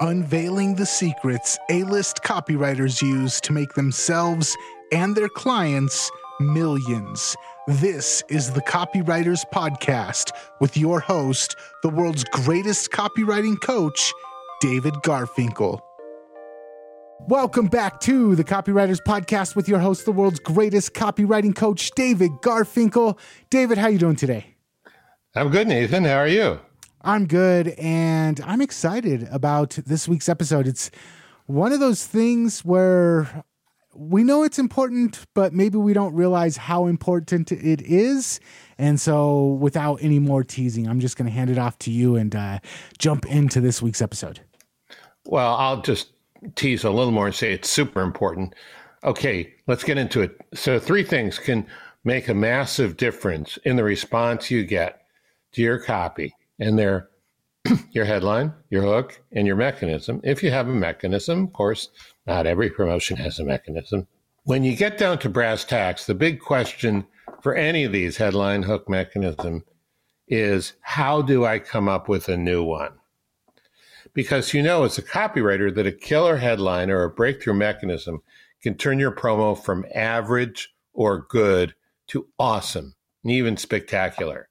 unveiling the secrets A list copywriters use to make themselves and their clients millions. This is the Copywriters Podcast with your host, the world's greatest copywriting coach, David Garfinkel. Welcome back to the Copywriters Podcast with your host, the world's greatest copywriting coach, David Garfinkel. David, how are you doing today? I'm good, Nathan. How are you? I'm good, and I'm excited about this week's episode. It's one of those things where we know it's important, but maybe we don't realize how important it is. And so, without any more teasing, I'm just going to hand it off to you and uh, jump into this week's episode. Well, I'll just tease a little more and say it's super important. Okay, let's get into it. So, three things can make a massive difference in the response you get to your copy, and they're your headline, your hook, and your mechanism. If you have a mechanism, of course, not every promotion has a mechanism. When you get down to brass tacks, the big question for any of these headline, hook, mechanism is how do I come up with a new one? Because you know, as a copywriter, that a killer headline or a breakthrough mechanism can turn your promo from average or good to awesome and even spectacular.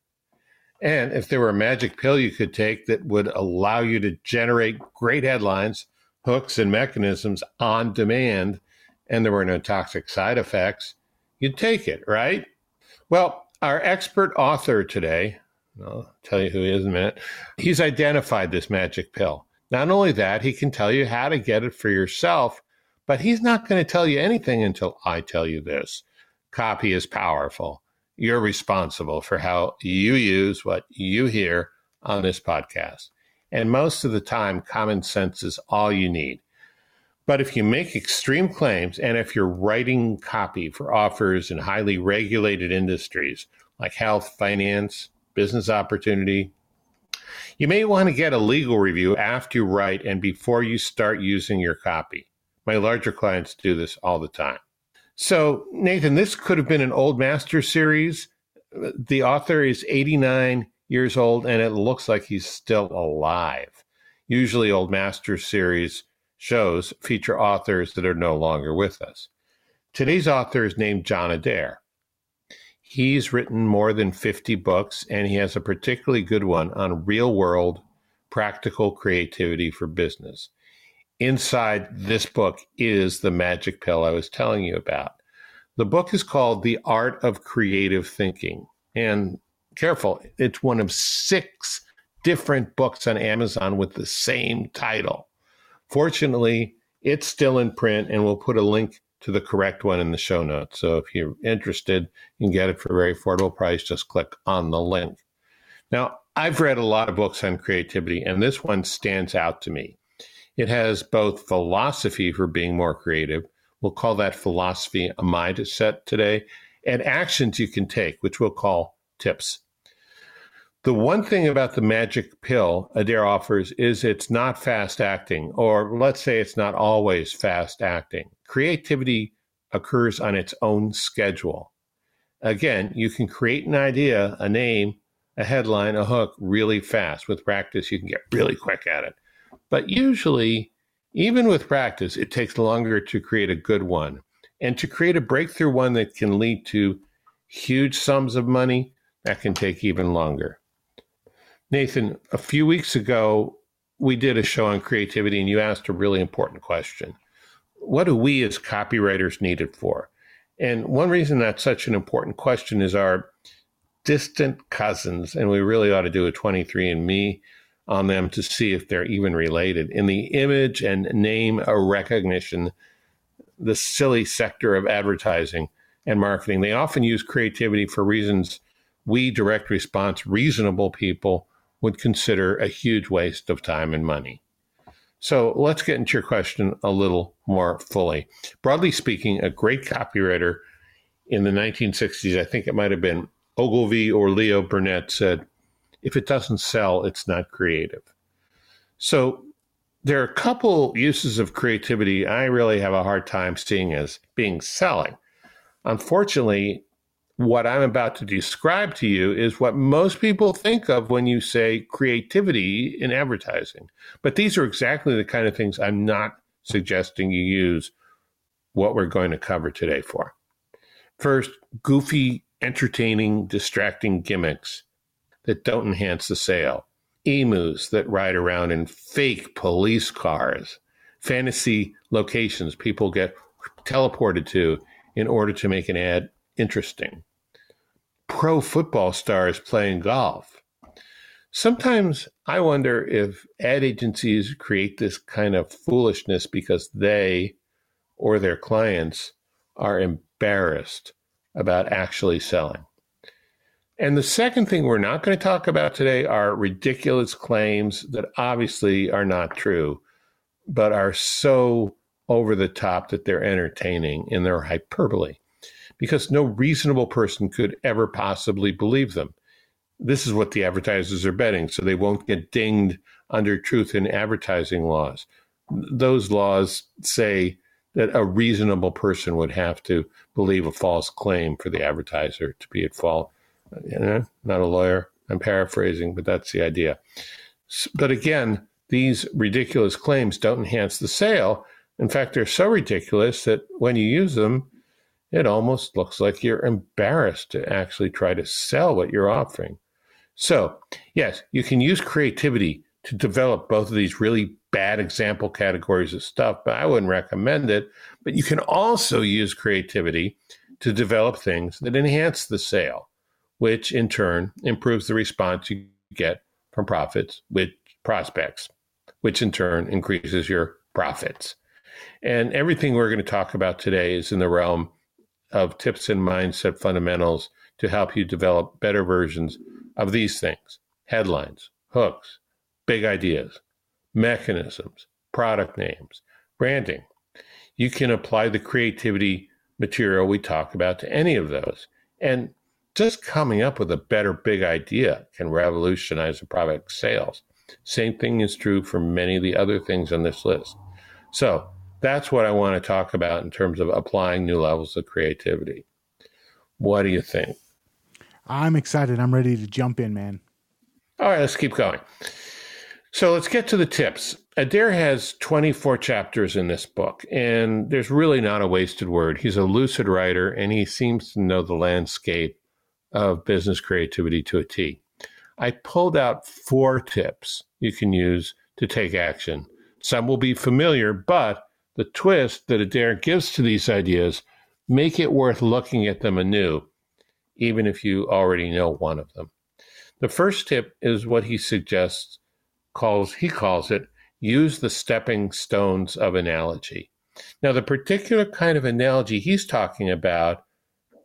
And if there were a magic pill you could take that would allow you to generate great headlines, hooks, and mechanisms on demand, and there were no toxic side effects, you'd take it, right? Well, our expert author today, I'll tell you who he is in a minute, he's identified this magic pill. Not only that, he can tell you how to get it for yourself, but he's not going to tell you anything until I tell you this. Copy is powerful you're responsible for how you use what you hear on this podcast. And most of the time, common sense is all you need. But if you make extreme claims and if you're writing copy for offers in highly regulated industries like health, finance, business opportunity, you may want to get a legal review after you write and before you start using your copy. My larger clients do this all the time. So, Nathan, this could have been an old master series. The author is 89 years old and it looks like he's still alive. Usually, old master series shows feature authors that are no longer with us. Today's author is named John Adair. He's written more than 50 books, and he has a particularly good one on real world practical creativity for business inside this book is the magic pill I was telling you about. The book is called The Art of Creative Thinking. And careful, it's one of six different books on Amazon with the same title. Fortunately, it's still in print, and we'll put a link to the correct one in the show notes. So if you're interested, you can get it for a very affordable price. Just click on the link. Now, I've read a lot of books on creativity, and this one stands out to me. It has both philosophy for being more creative. We'll call that philosophy a mindset today, and actions you can take, which we'll call tips. The one thing about the magic pill Adair offers is it's not fast acting, or let's say it's not always fast acting. Creativity occurs on its own schedule. Again, you can create an idea, a name, a headline, a hook really fast. With practice, you can get really quick at it. But usually, even with practice, it takes longer to create a good one. And to create a breakthrough one that can lead to huge sums of money, that can take even longer. Nathan, a few weeks ago, we did a show on creativity, and you asked a really important question. What do we as copywriters need it for? And one reason that's such an important question is our distant cousins, and we really ought to do a 23andMe on them to see if they're even related. In the image and name recognition, the silly sector of advertising and marketing, they often use creativity for reasons we direct response reasonable people would consider a huge waste of time and money. So let's get into your question a little more fully. Broadly speaking, a great copywriter in the 1960s, I think it might have been Ogilvy or Leo Burnett, said, if it doesn't sell, it's not creative. So there are a couple uses of creativity I really have a hard time seeing as being selling. Unfortunately, what I'm about to describe to you is what most people think of when you say creativity in advertising. But these are exactly the kind of things I'm not suggesting you use what we're going to cover today for. First, goofy, entertaining, distracting gimmicks that don't enhance the sale, emus that ride around in fake police cars, fantasy locations people get teleported to in order to make an ad interesting pro football stars playing golf. Sometimes I wonder if ad agencies create this kind of foolishness because they or their clients are embarrassed about actually selling. And the second thing we're not going to talk about today are ridiculous claims that obviously are not true, but are so over the top that they're entertaining in their hyperbole because no reasonable person could ever possibly believe them. This is what the advertisers are betting, so they won't get dinged under truth in advertising laws. Those laws say that a reasonable person would have to believe a false claim for the advertiser to be at fault. You know, not a lawyer. I'm paraphrasing, but that's the idea. But again, these ridiculous claims don't enhance the sale. In fact, they're so ridiculous that when you use them, it almost looks like you're embarrassed to actually try to sell what you're offering. So, yes, you can use creativity to develop both of these really bad example categories of stuff, but I wouldn't recommend it. But you can also use creativity to develop things that enhance the sale, which in turn improves the response you get from profits with prospects, which in turn increases your profits. And everything we're going to talk about today is in the realm of tips and mindset fundamentals to help you develop better versions of these things headlines, hooks, big ideas, mechanisms, product names, branding. You can apply the creativity material we talk about to any of those. And just coming up with a better big idea can revolutionize the product sales. Same thing is true for many of the other things on this list. So that's what I want to talk about in terms of applying new levels of creativity. What do you think? I'm excited. I'm ready to jump in, man. All right, let's keep going. So let's get to the tips. Adair has 24 chapters in this book, and there's really not a wasted word. He's a lucid writer, and he seems to know the landscape of business creativity to a T. I pulled out four tips you can use to take action. Some will be familiar, but the twist that Adair gives to these ideas make it worth looking at them anew, even if you already know one of them. The first tip is what he suggests calls he calls it use the stepping stones of analogy. Now the particular kind of analogy he's talking about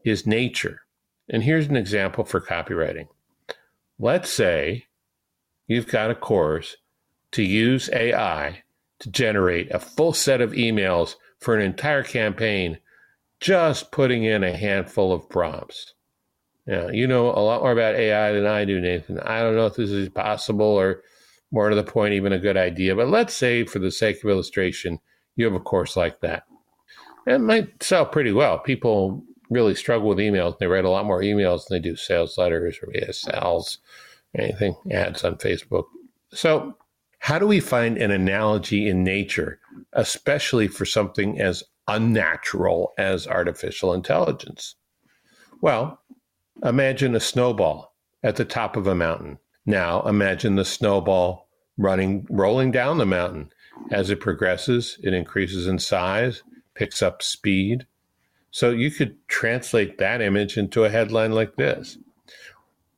is nature. And here's an example for copywriting. Let's say you've got a course to use AI to generate a full set of emails for an entire campaign just putting in a handful of prompts. Now, you know a lot more about AI than I do, Nathan. I don't know if this is possible or more to the point, even a good idea, but let's say for the sake of illustration, you have a course like that. It might sell pretty well. People really struggle with emails. They write a lot more emails than they do sales letters or VSLs, anything, ads on Facebook. So how do we find an analogy in nature, especially for something as unnatural as artificial intelligence? Well, imagine a snowball at the top of a mountain. Now imagine the snowball running, rolling down the mountain. As it progresses, it increases in size, picks up speed. So you could translate that image into a headline like this.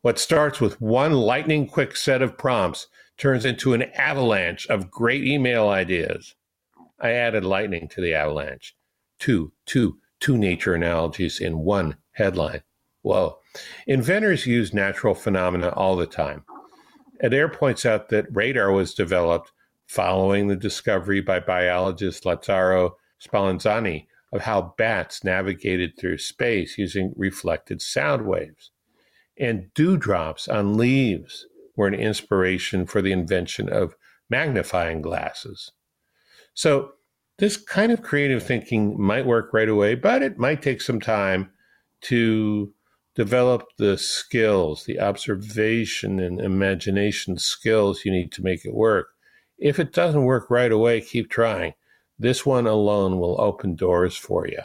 What starts with one lightning quick set of prompts turns into an avalanche of great email ideas. I added lightning to the avalanche. Two, two, two nature analogies in one headline. Whoa. Inventors use natural phenomena all the time. Adair points out that radar was developed following the discovery by biologist Lazzaro Spallanzani of how bats navigated through space using reflected sound waves. And dewdrops on leaves were an inspiration for the invention of magnifying glasses. So, this kind of creative thinking might work right away, but it might take some time to develop the skills, the observation and imagination skills you need to make it work. If it doesn't work right away, keep trying. This one alone will open doors for you.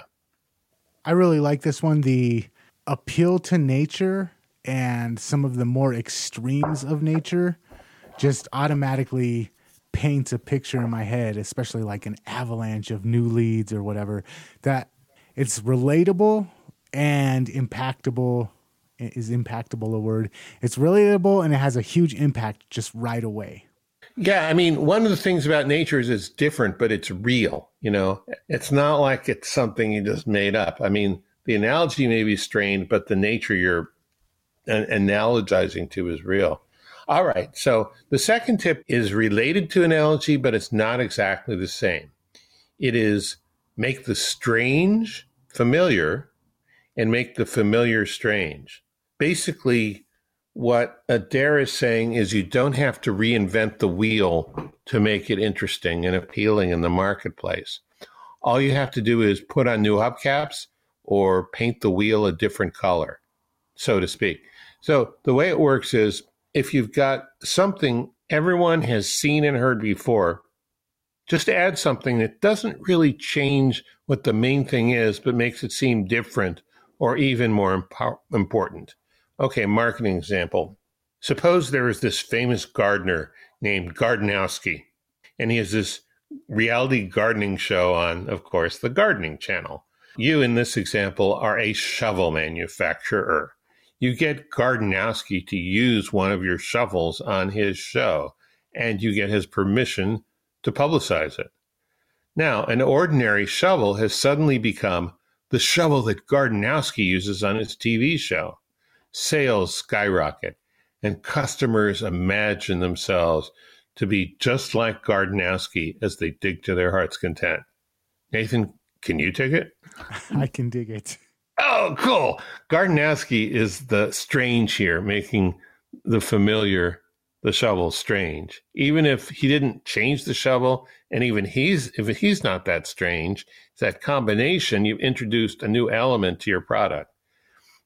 I really like this one. The appeal to nature and some of the more extremes of nature just automatically paints a picture in my head, especially like an avalanche of new leads or whatever, that it's relatable and impactable. Is impactable a word? It's relatable and it has a huge impact just right away. Yeah, I mean, one of the things about nature is it's different, but it's real. You know, it's not like it's something you just made up. I mean, the analogy may be strained, but the nature you're analogizing to is real. All right. So the second tip is related to analogy, but it's not exactly the same. It is make the strange familiar and make the familiar strange. Basically, what Adair is saying is you don't have to reinvent the wheel to make it interesting and appealing in the marketplace. All you have to do is put on new hubcaps or paint the wheel a different color, so to speak. So the way it works is if you've got something everyone has seen and heard before, just add something that doesn't really change what the main thing is, but makes it seem different or even more important. Okay, marketing example. Suppose there is this famous gardener named Gardenowski, and he has this reality gardening show on, of course, the gardening channel. You, in this example, are a shovel manufacturer you get Gardenowski to use one of your shovels on his show, and you get his permission to publicize it. Now, an ordinary shovel has suddenly become the shovel that Gardenowski uses on his TV show. Sales skyrocket, and customers imagine themselves to be just like Gardenowski as they dig to their heart's content. Nathan, can you take it? I can dig it. Oh, cool. Gardenowski is the strange here, making the familiar, the shovel, strange. Even if he didn't change the shovel, and even he's if he's not that strange, it's that combination. You've introduced a new element to your product.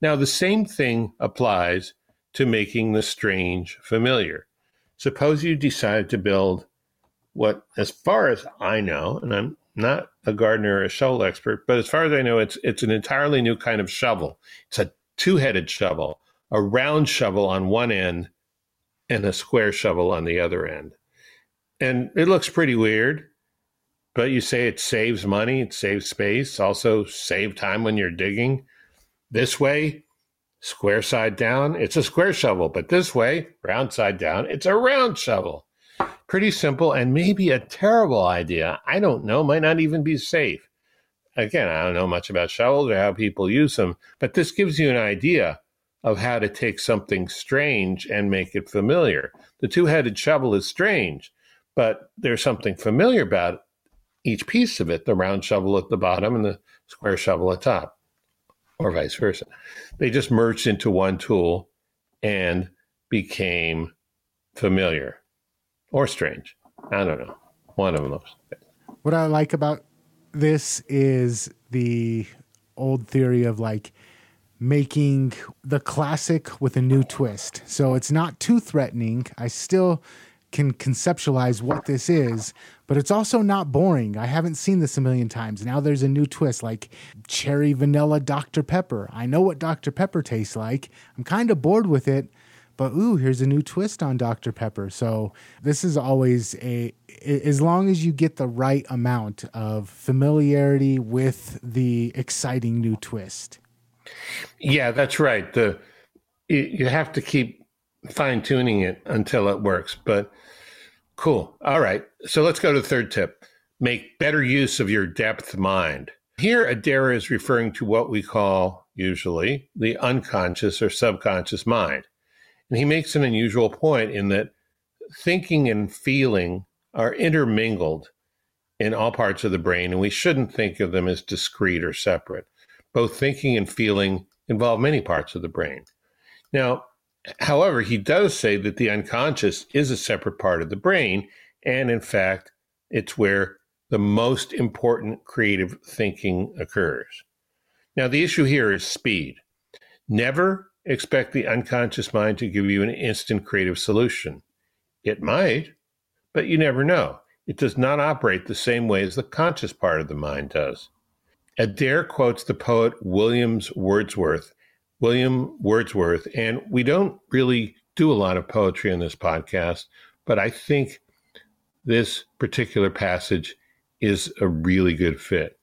Now, the same thing applies to making the strange familiar. Suppose you decide to build what, as far as I know, and I'm not a gardener or a shovel expert, but as far as I know, it's it's an entirely new kind of shovel. It's a two-headed shovel, a round shovel on one end and a square shovel on the other end. And it looks pretty weird, but you say it saves money, it saves space, also save time when you're digging. This way, square side down, it's a square shovel, but this way, round side down, it's a round shovel pretty simple and maybe a terrible idea. I don't know, might not even be safe. Again, I don't know much about shovels or how people use them, but this gives you an idea of how to take something strange and make it familiar. The two headed shovel is strange, but there's something familiar about each piece of it the round shovel at the bottom and the square shovel at top, or vice versa. They just merged into one tool and became familiar or strange. I don't know. One of those. What I like about this is the old theory of like making the classic with a new twist. So it's not too threatening. I still can conceptualize what this is, but it's also not boring. I haven't seen this a million times. Now there's a new twist like cherry vanilla Dr. Pepper. I know what Dr. Pepper tastes like. I'm kind of bored with it, but ooh, here's a new twist on Dr. Pepper. So this is always a as long as you get the right amount of familiarity with the exciting new twist. Yeah, that's right. The you have to keep fine tuning it until it works. But cool. All right. So let's go to the third tip. Make better use of your depth mind. Here, Adair is referring to what we call usually the unconscious or subconscious mind. And he makes an unusual point in that thinking and feeling are intermingled in all parts of the brain, and we shouldn't think of them as discrete or separate. Both thinking and feeling involve many parts of the brain. Now, however, he does say that the unconscious is a separate part of the brain, and in fact, it's where the most important creative thinking occurs. Now, the issue here is speed. Never expect the unconscious mind to give you an instant creative solution. It might, but you never know. It does not operate the same way as the conscious part of the mind does. Adair quotes the poet Williams Wordsworth, William Wordsworth, and we don't really do a lot of poetry on this podcast, but I think this particular passage is a really good fit.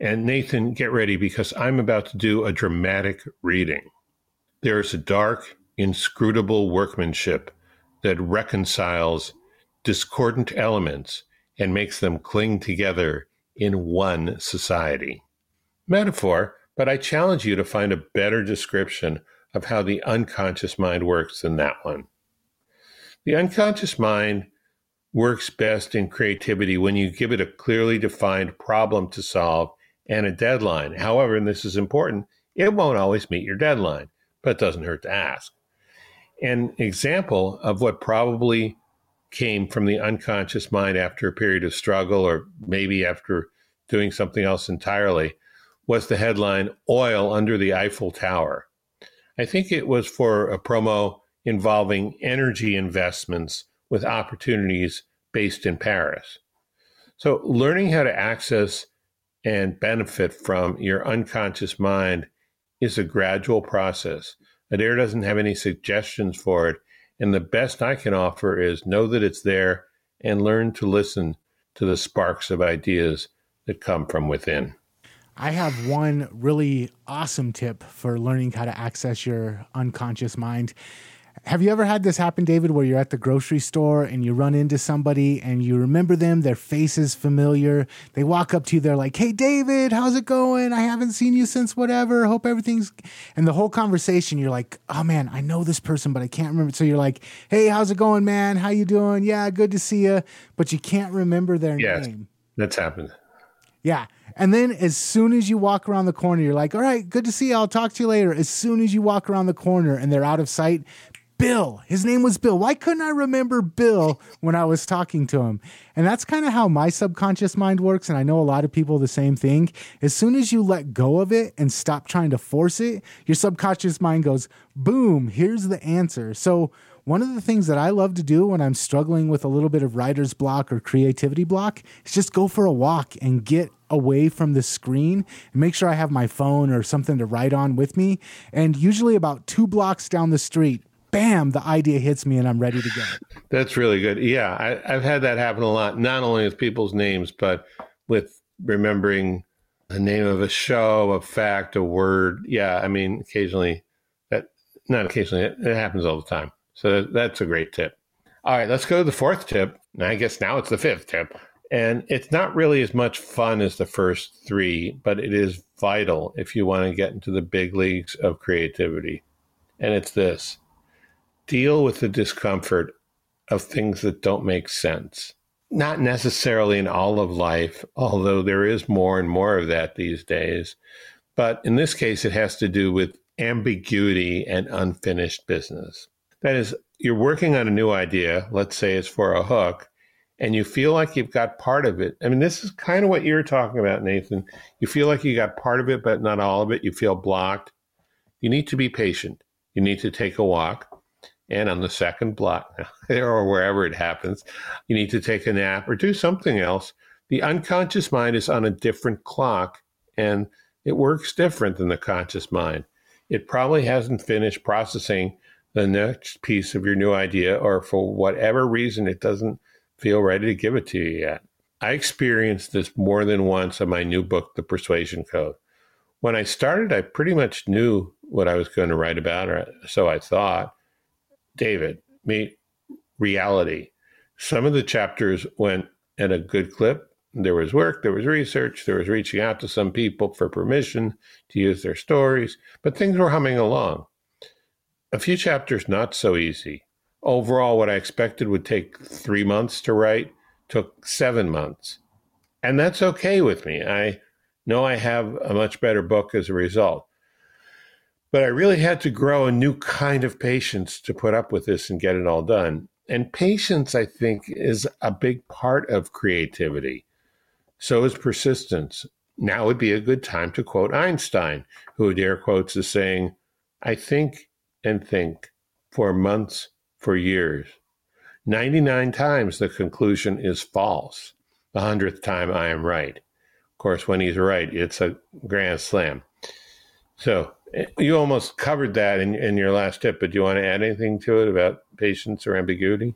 And Nathan, get ready because I'm about to do a dramatic reading. There is a dark, inscrutable workmanship that reconciles discordant elements and makes them cling together in one society. Metaphor, but I challenge you to find a better description of how the unconscious mind works than that one. The unconscious mind works best in creativity when you give it a clearly defined problem to solve and a deadline. However, and this is important, it won't always meet your deadline, but it doesn't hurt to ask. An example of what probably came from the unconscious mind after a period of struggle or maybe after doing something else entirely was the headline Oil Under the Eiffel Tower. I think it was for a promo involving energy investments with opportunities based in Paris. So, learning how to access and benefit from your unconscious mind is a gradual process. Adair doesn't have any suggestions for it. And the best I can offer is know that it's there and learn to listen to the sparks of ideas that come from within. I have one really awesome tip for learning how to access your unconscious mind. Have you ever had this happen, David, where you're at the grocery store and you run into somebody and you remember them, their face is familiar. They walk up to you, they're like, Hey, David, how's it going? I haven't seen you since whatever. Hope everything's. And the whole conversation, you're like, Oh man, I know this person, but I can't remember. So you're like, Hey, how's it going, man? How you doing? Yeah, good to see you. But you can't remember their yes, name. That's happened. Yeah. And then as soon as you walk around the corner, you're like, all right, good to see you. I'll talk to you later. As soon as you walk around the corner and they're out of sight, Bill. His name was Bill. Why couldn't I remember Bill when I was talking to him? And that's kind of how my subconscious mind works. And I know a lot of people the same thing. As soon as you let go of it and stop trying to force it, your subconscious mind goes, boom, here's the answer. So, one of the things that I love to do when I'm struggling with a little bit of writer's block or creativity block is just go for a walk and get away from the screen and make sure I have my phone or something to write on with me. And usually about two blocks down the street, bam, the idea hits me and I'm ready to go. That's really good. Yeah, I, have had that happen a lot, not only with people's names, but with remembering the name of a show, a fact, a word. Yeah, I mean, occasionally, that not occasionally, it, it happens all the time. So that's a great tip. All right, let's go to the fourth tip. And I guess now it's the fifth tip. And it's not really as much fun as the first three, but it is vital if you want to get into the big leagues of creativity. And it's this deal with the discomfort of things that don't make sense. Not necessarily in all of life, although there is more and more of that these days. But in this case, it has to do with ambiguity and unfinished business. That is, you're working on a new idea, let's say it's for a hook, and you feel like you've got part of it. I mean, this is kind of what you're talking about, Nathan. You feel like you got part of it, but not all of it. You feel blocked. You need to be patient. You need to take a walk and on the second block or wherever it happens, you need to take a nap or do something else. The unconscious mind is on a different clock and it works different than the conscious mind. It probably hasn't finished processing the next piece of your new idea, or for whatever reason, it doesn't feel ready to give it to you yet. I experienced this more than once in my new book, The Persuasion Code. When I started, I pretty much knew what I was going to write about, or so I thought. David, meet reality. Some of the chapters went at a good clip. There was work, there was research, there was reaching out to some people for permission to use their stories, but things were humming along. A few chapters not so easy. Overall, what I expected would take three months to write took seven months. And that's okay with me. I know I have a much better book as a result. But I really had to grow a new kind of patience to put up with this and get it all done. And patience, I think, is a big part of creativity. So is persistence. Now would be a good time to quote Einstein, who Adair quotes as saying, I think and think for months, for years. 99 times the conclusion is false. The hundredth time I am right. Of course, when he's right, it's a grand slam. So you almost covered that in, in your last tip, but do you want to add anything to it about patience or ambiguity?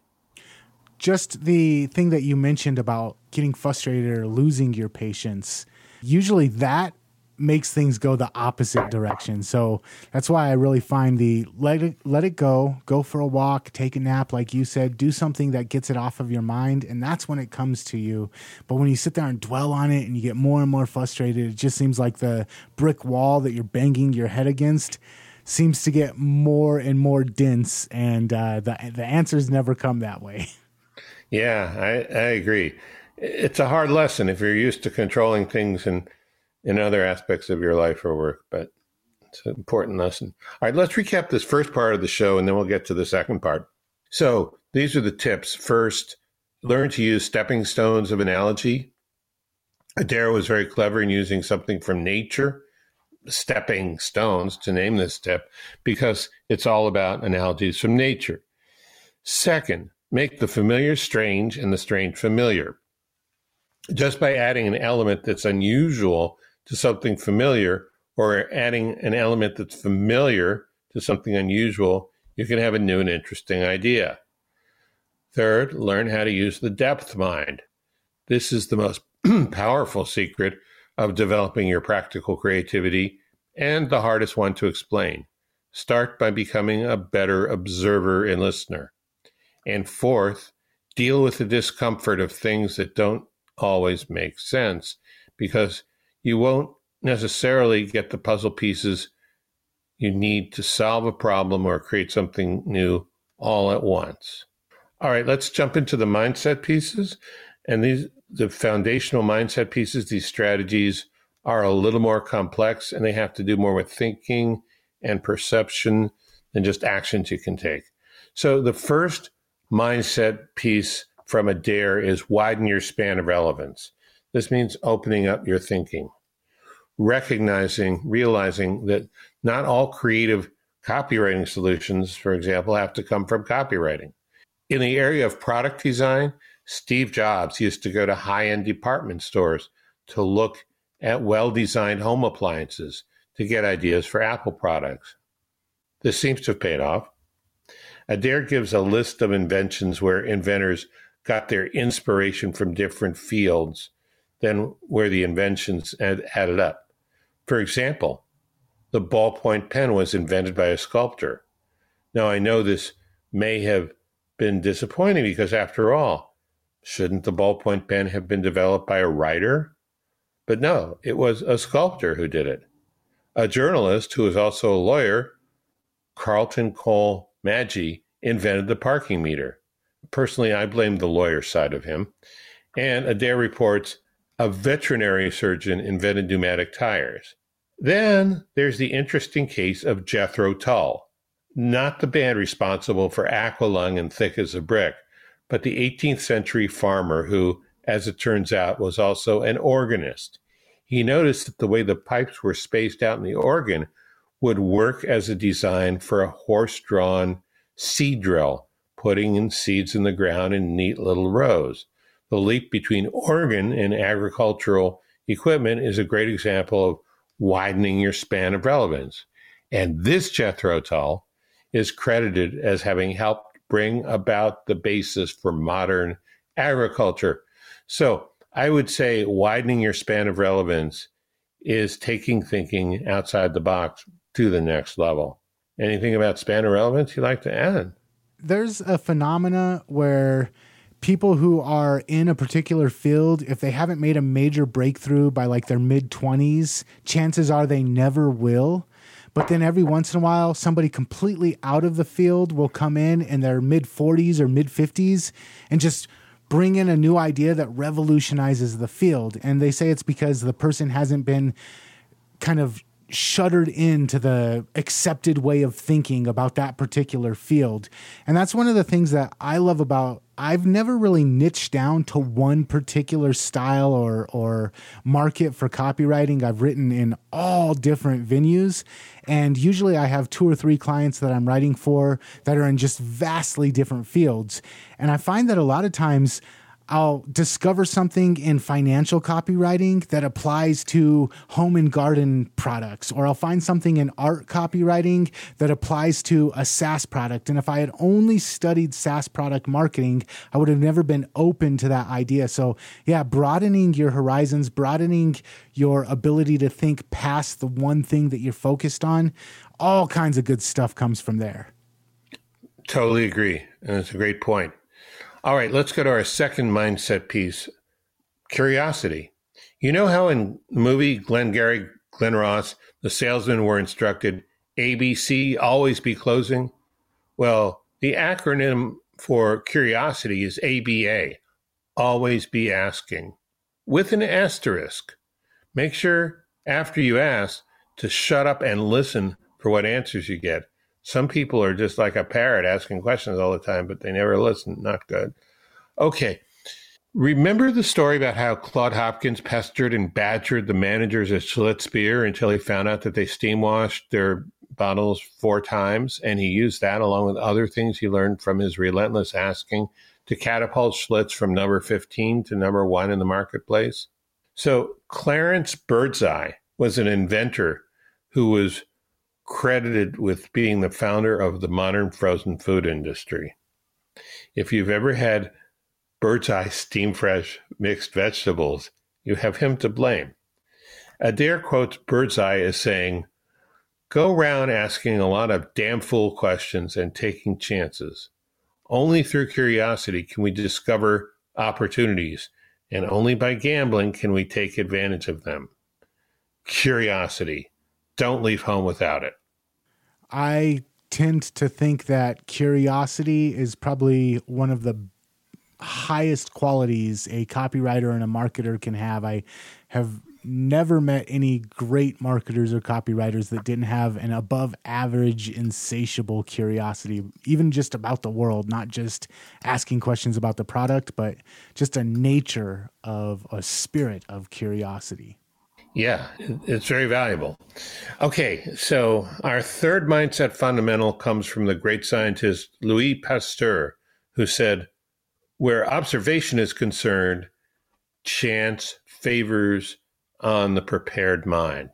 Just the thing that you mentioned about getting frustrated or losing your patience. Usually that makes things go the opposite direction. So that's why I really find the let it let it go, go for a walk, take a nap, like you said, do something that gets it off of your mind, and that's when it comes to you. But when you sit there and dwell on it and you get more and more frustrated, it just seems like the brick wall that you're banging your head against seems to get more and more dense, and uh, the the answers never come that way. Yeah, I, I agree. It's a hard lesson if you're used to controlling things and in other aspects of your life or work, but it's an important lesson. All right, let's recap this first part of the show and then we'll get to the second part. So these are the tips. First, learn to use stepping stones of analogy. Adair was very clever in using something from nature, stepping stones, to name this step, because it's all about analogies from nature. Second, make the familiar strange and the strange familiar. Just by adding an element that's unusual to something familiar or adding an element that's familiar to something unusual, you can have a new and interesting idea. Third, learn how to use the depth mind. This is the most powerful secret of developing your practical creativity and the hardest one to explain. Start by becoming a better observer and listener. And fourth, deal with the discomfort of things that don't always make sense because you won't necessarily get the puzzle pieces you need to solve a problem or create something new all at once. All right, let's jump into the mindset pieces. And these the foundational mindset pieces, these strategies are a little more complex and they have to do more with thinking and perception than just actions you can take. So the first mindset piece from Adair is widen your span of relevance. This means opening up your thinking, recognizing, realizing that not all creative copywriting solutions, for example, have to come from copywriting. In the area of product design, Steve Jobs used to go to high end department stores to look at well designed home appliances to get ideas for Apple products. This seems to have paid off. Adair gives a list of inventions where inventors got their inspiration from different fields than where the inventions had added up. For example, the ballpoint pen was invented by a sculptor. Now, I know this may have been disappointing because, after all, shouldn't the ballpoint pen have been developed by a writer? But no, it was a sculptor who did it. A journalist who was also a lawyer, Carlton Cole Magee, invented the parking meter. Personally, I blame the lawyer side of him. And Adair reports a veterinary surgeon invented pneumatic tires. Then there's the interesting case of Jethro Tull, not the band responsible for Aqualung and Thick as a Brick, but the 18th century farmer who, as it turns out, was also an organist. He noticed that the way the pipes were spaced out in the organ would work as a design for a horse drawn seed drill, putting in seeds in the ground in neat little rows. The leap between organ and agricultural equipment is a great example of widening your span of relevance. And this Jethro Tull is credited as having helped bring about the basis for modern agriculture. So I would say widening your span of relevance is taking thinking outside the box to the next level. Anything about span of relevance you'd like to add? There's a phenomena where people who are in a particular field, if they haven't made a major breakthrough by like their mid 20s, chances are they never will. But then every once in a while, somebody completely out of the field will come in in their mid 40s or mid 50s and just bring in a new idea that revolutionizes the field. And they say it's because the person hasn't been kind of shuttered into the accepted way of thinking about that particular field. And that's one of the things that I love about I've never really niched down to one particular style or or market for copywriting. I've written in all different venues and usually I have two or three clients that I'm writing for that are in just vastly different fields. And I find that a lot of times I'll discover something in financial copywriting that applies to home and garden products, or I'll find something in art copywriting that applies to a SaaS product. And if I had only studied SaaS product marketing, I would have never been open to that idea. So, yeah, broadening your horizons, broadening your ability to think past the one thing that you're focused on, all kinds of good stuff comes from there. Totally agree. And it's a great point. All right, let's go to our second mindset piece curiosity. You know how in the movie Glengarry, Glen Ross, the salesmen were instructed ABC, always be closing? Well, the acronym for curiosity is ABA, always be asking, with an asterisk. Make sure after you ask to shut up and listen for what answers you get. Some people are just like a parrot asking questions all the time, but they never listen. Not good. Okay. Remember the story about how Claude Hopkins pestered and badgered the managers at Schlitz Beer until he found out that they steam washed their bottles four times? And he used that along with other things he learned from his relentless asking to catapult Schlitz from number 15 to number one in the marketplace. So Clarence Birdseye was an inventor who was credited with being the founder of the modern frozen food industry. If you've ever had Birdseye steam fresh mixed vegetables, you have him to blame. Adair quotes Birdseye as saying, Go round asking a lot of damn fool questions and taking chances. Only through curiosity can we discover opportunities, and only by gambling can we take advantage of them. Curiosity. Don't leave home without it. I tend to think that curiosity is probably one of the highest qualities a copywriter and a marketer can have. I have never met any great marketers or copywriters that didn't have an above average insatiable curiosity even just about the world not just asking questions about the product but just a nature of a spirit of curiosity yeah, it's very valuable. Okay, so our third mindset fundamental comes from the great scientist Louis Pasteur, who said, Where observation is concerned, chance favors on the prepared mind.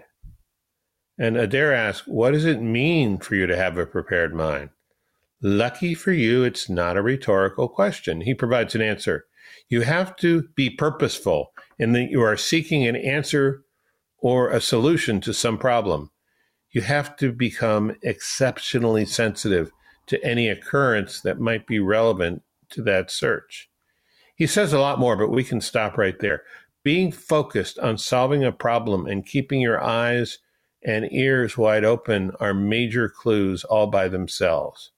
And Adair asks, What does it mean for you to have a prepared mind? Lucky for you, it's not a rhetorical question. He provides an answer. You have to be purposeful in that you are seeking an answer or a solution to some problem. You have to become exceptionally sensitive to any occurrence that might be relevant to that search. He says a lot more, but we can stop right there. Being focused on solving a problem and keeping your eyes and ears wide open are major clues all by themselves.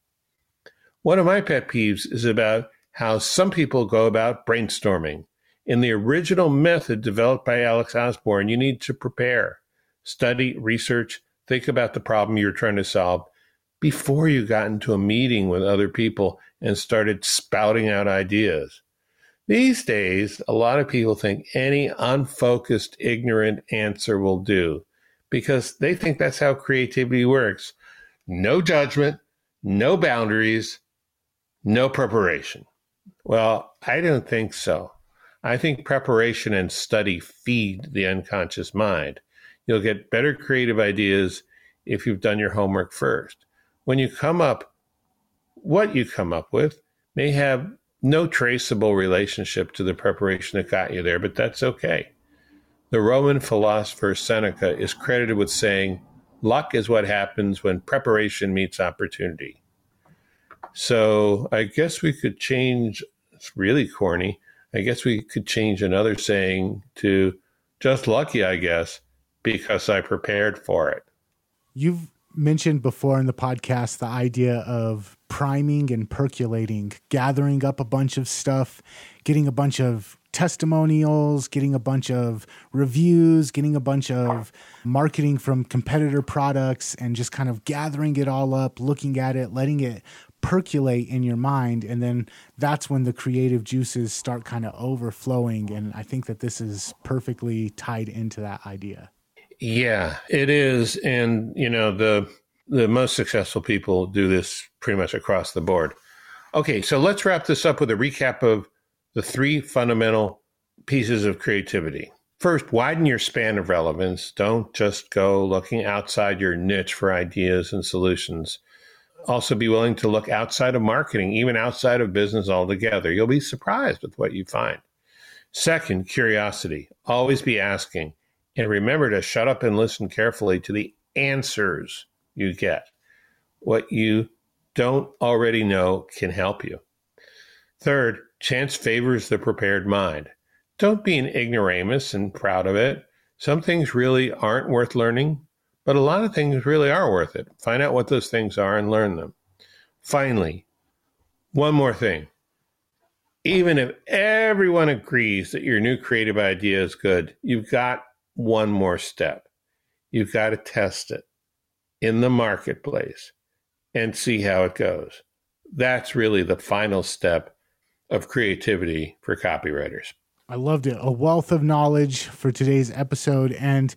One of my pet peeves is about how some people go about brainstorming. In the original method developed by Alex Osborn, you need to prepare, study, research, think about the problem you're trying to solve before you got into a meeting with other people and started spouting out ideas. These days, a lot of people think any unfocused, ignorant answer will do because they think that's how creativity works. No judgment, no boundaries, no preparation. Well, I don't think so. I think preparation and study feed the unconscious mind. You'll get better creative ideas if you've done your homework first. When you come up, what you come up with may have no traceable relationship to the preparation that got you there, but that's okay. The Roman philosopher Seneca is credited with saying, Luck is what happens when preparation meets opportunity. So I guess we could change, it's really corny, I guess we could change another saying to just lucky, I guess, because I prepared for it. You've mentioned before in the podcast the idea of priming and percolating, gathering up a bunch of stuff, getting a bunch of testimonials, getting a bunch of reviews, getting a bunch of marketing from competitor products, and just kind of gathering it all up, looking at it, letting it percolate in your mind. And then that's when the creative juices start kind of overflowing. And I think that this is perfectly tied into that idea. Yeah, it is. And, you know, the, the most successful people do this pretty much across the board. Okay, so let's wrap this up with a recap of the three fundamental pieces of creativity. First, widen your span of relevance. Don't just go looking outside your niche for ideas and solutions. Also, be willing to look outside of marketing, even outside of business altogether. You'll be surprised with what you find. Second, curiosity. Always be asking. And remember to shut up and listen carefully to the answers you get. What you don't already know can help you. Third, chance favors the prepared mind. Don't be an ignoramus and proud of it. Some things really aren't worth learning, but a lot of things really are worth it. Find out what those things are and learn them. Finally, one more thing. Even if everyone agrees that your new creative idea is good, you've got one more step. You've got to test it in the marketplace and see how it goes. That's really the final step of creativity for copywriters. I loved it. A wealth of knowledge for today's episode. And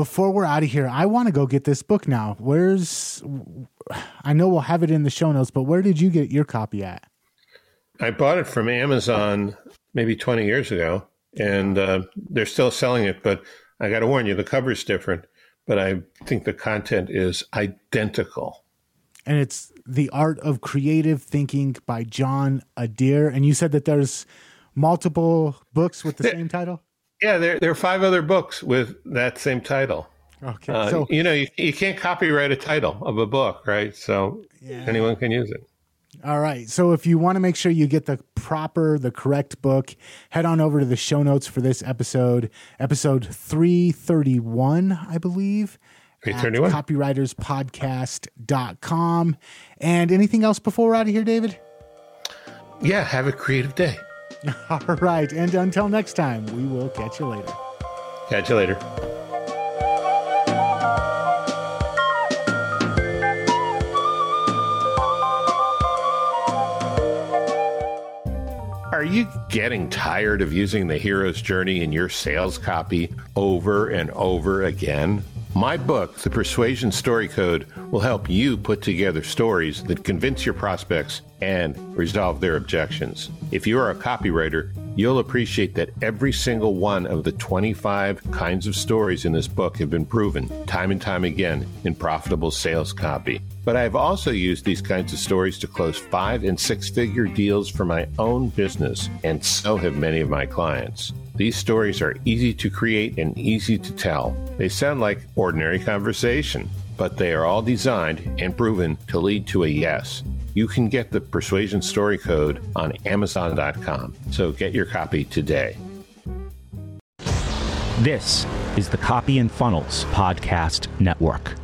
before we're out of here, I want to go get this book now. Where's, I know we'll have it in the show notes, but where did you get your copy at? I bought it from Amazon maybe 20 years ago, and uh, they're still selling it. But I got to warn you, the cover's different, but I think the content is identical and it's The Art of Creative Thinking by John Adair. And you said that there's multiple books with the same title? Yeah, there, there are five other books with that same title. Okay. Uh, so, you know, you, you can't copyright a title of a book, right? So yeah. anyone can use it. All right. So if you want to make sure you get the proper, the correct book, head on over to the show notes for this episode, episode 331, I believe. 331. copywriterspodcast.com. And anything else before we're out of here, David? Yeah, have a creative day. All right. And until next time, we will catch you later. Catch you later. Are you getting tired of using the hero's journey in your sales copy over and over again? My book, The Persuasion Story Code, will help you put together stories that convince your prospects and resolve their objections. If you are a copywriter, you'll appreciate that every single one of the 25 kinds of stories in this book have been proven time and time again in profitable sales copy. But I've also used these kinds of stories to close five and six figure deals for my own business, and so have many of my clients. These stories are easy to create and easy to tell. They sound like ordinary conversation, but they are all designed and proven to lead to a yes. You can get the Persuasion Story Code on Amazon.com. So get your copy today. This is the Copy and Funnels Podcast Network.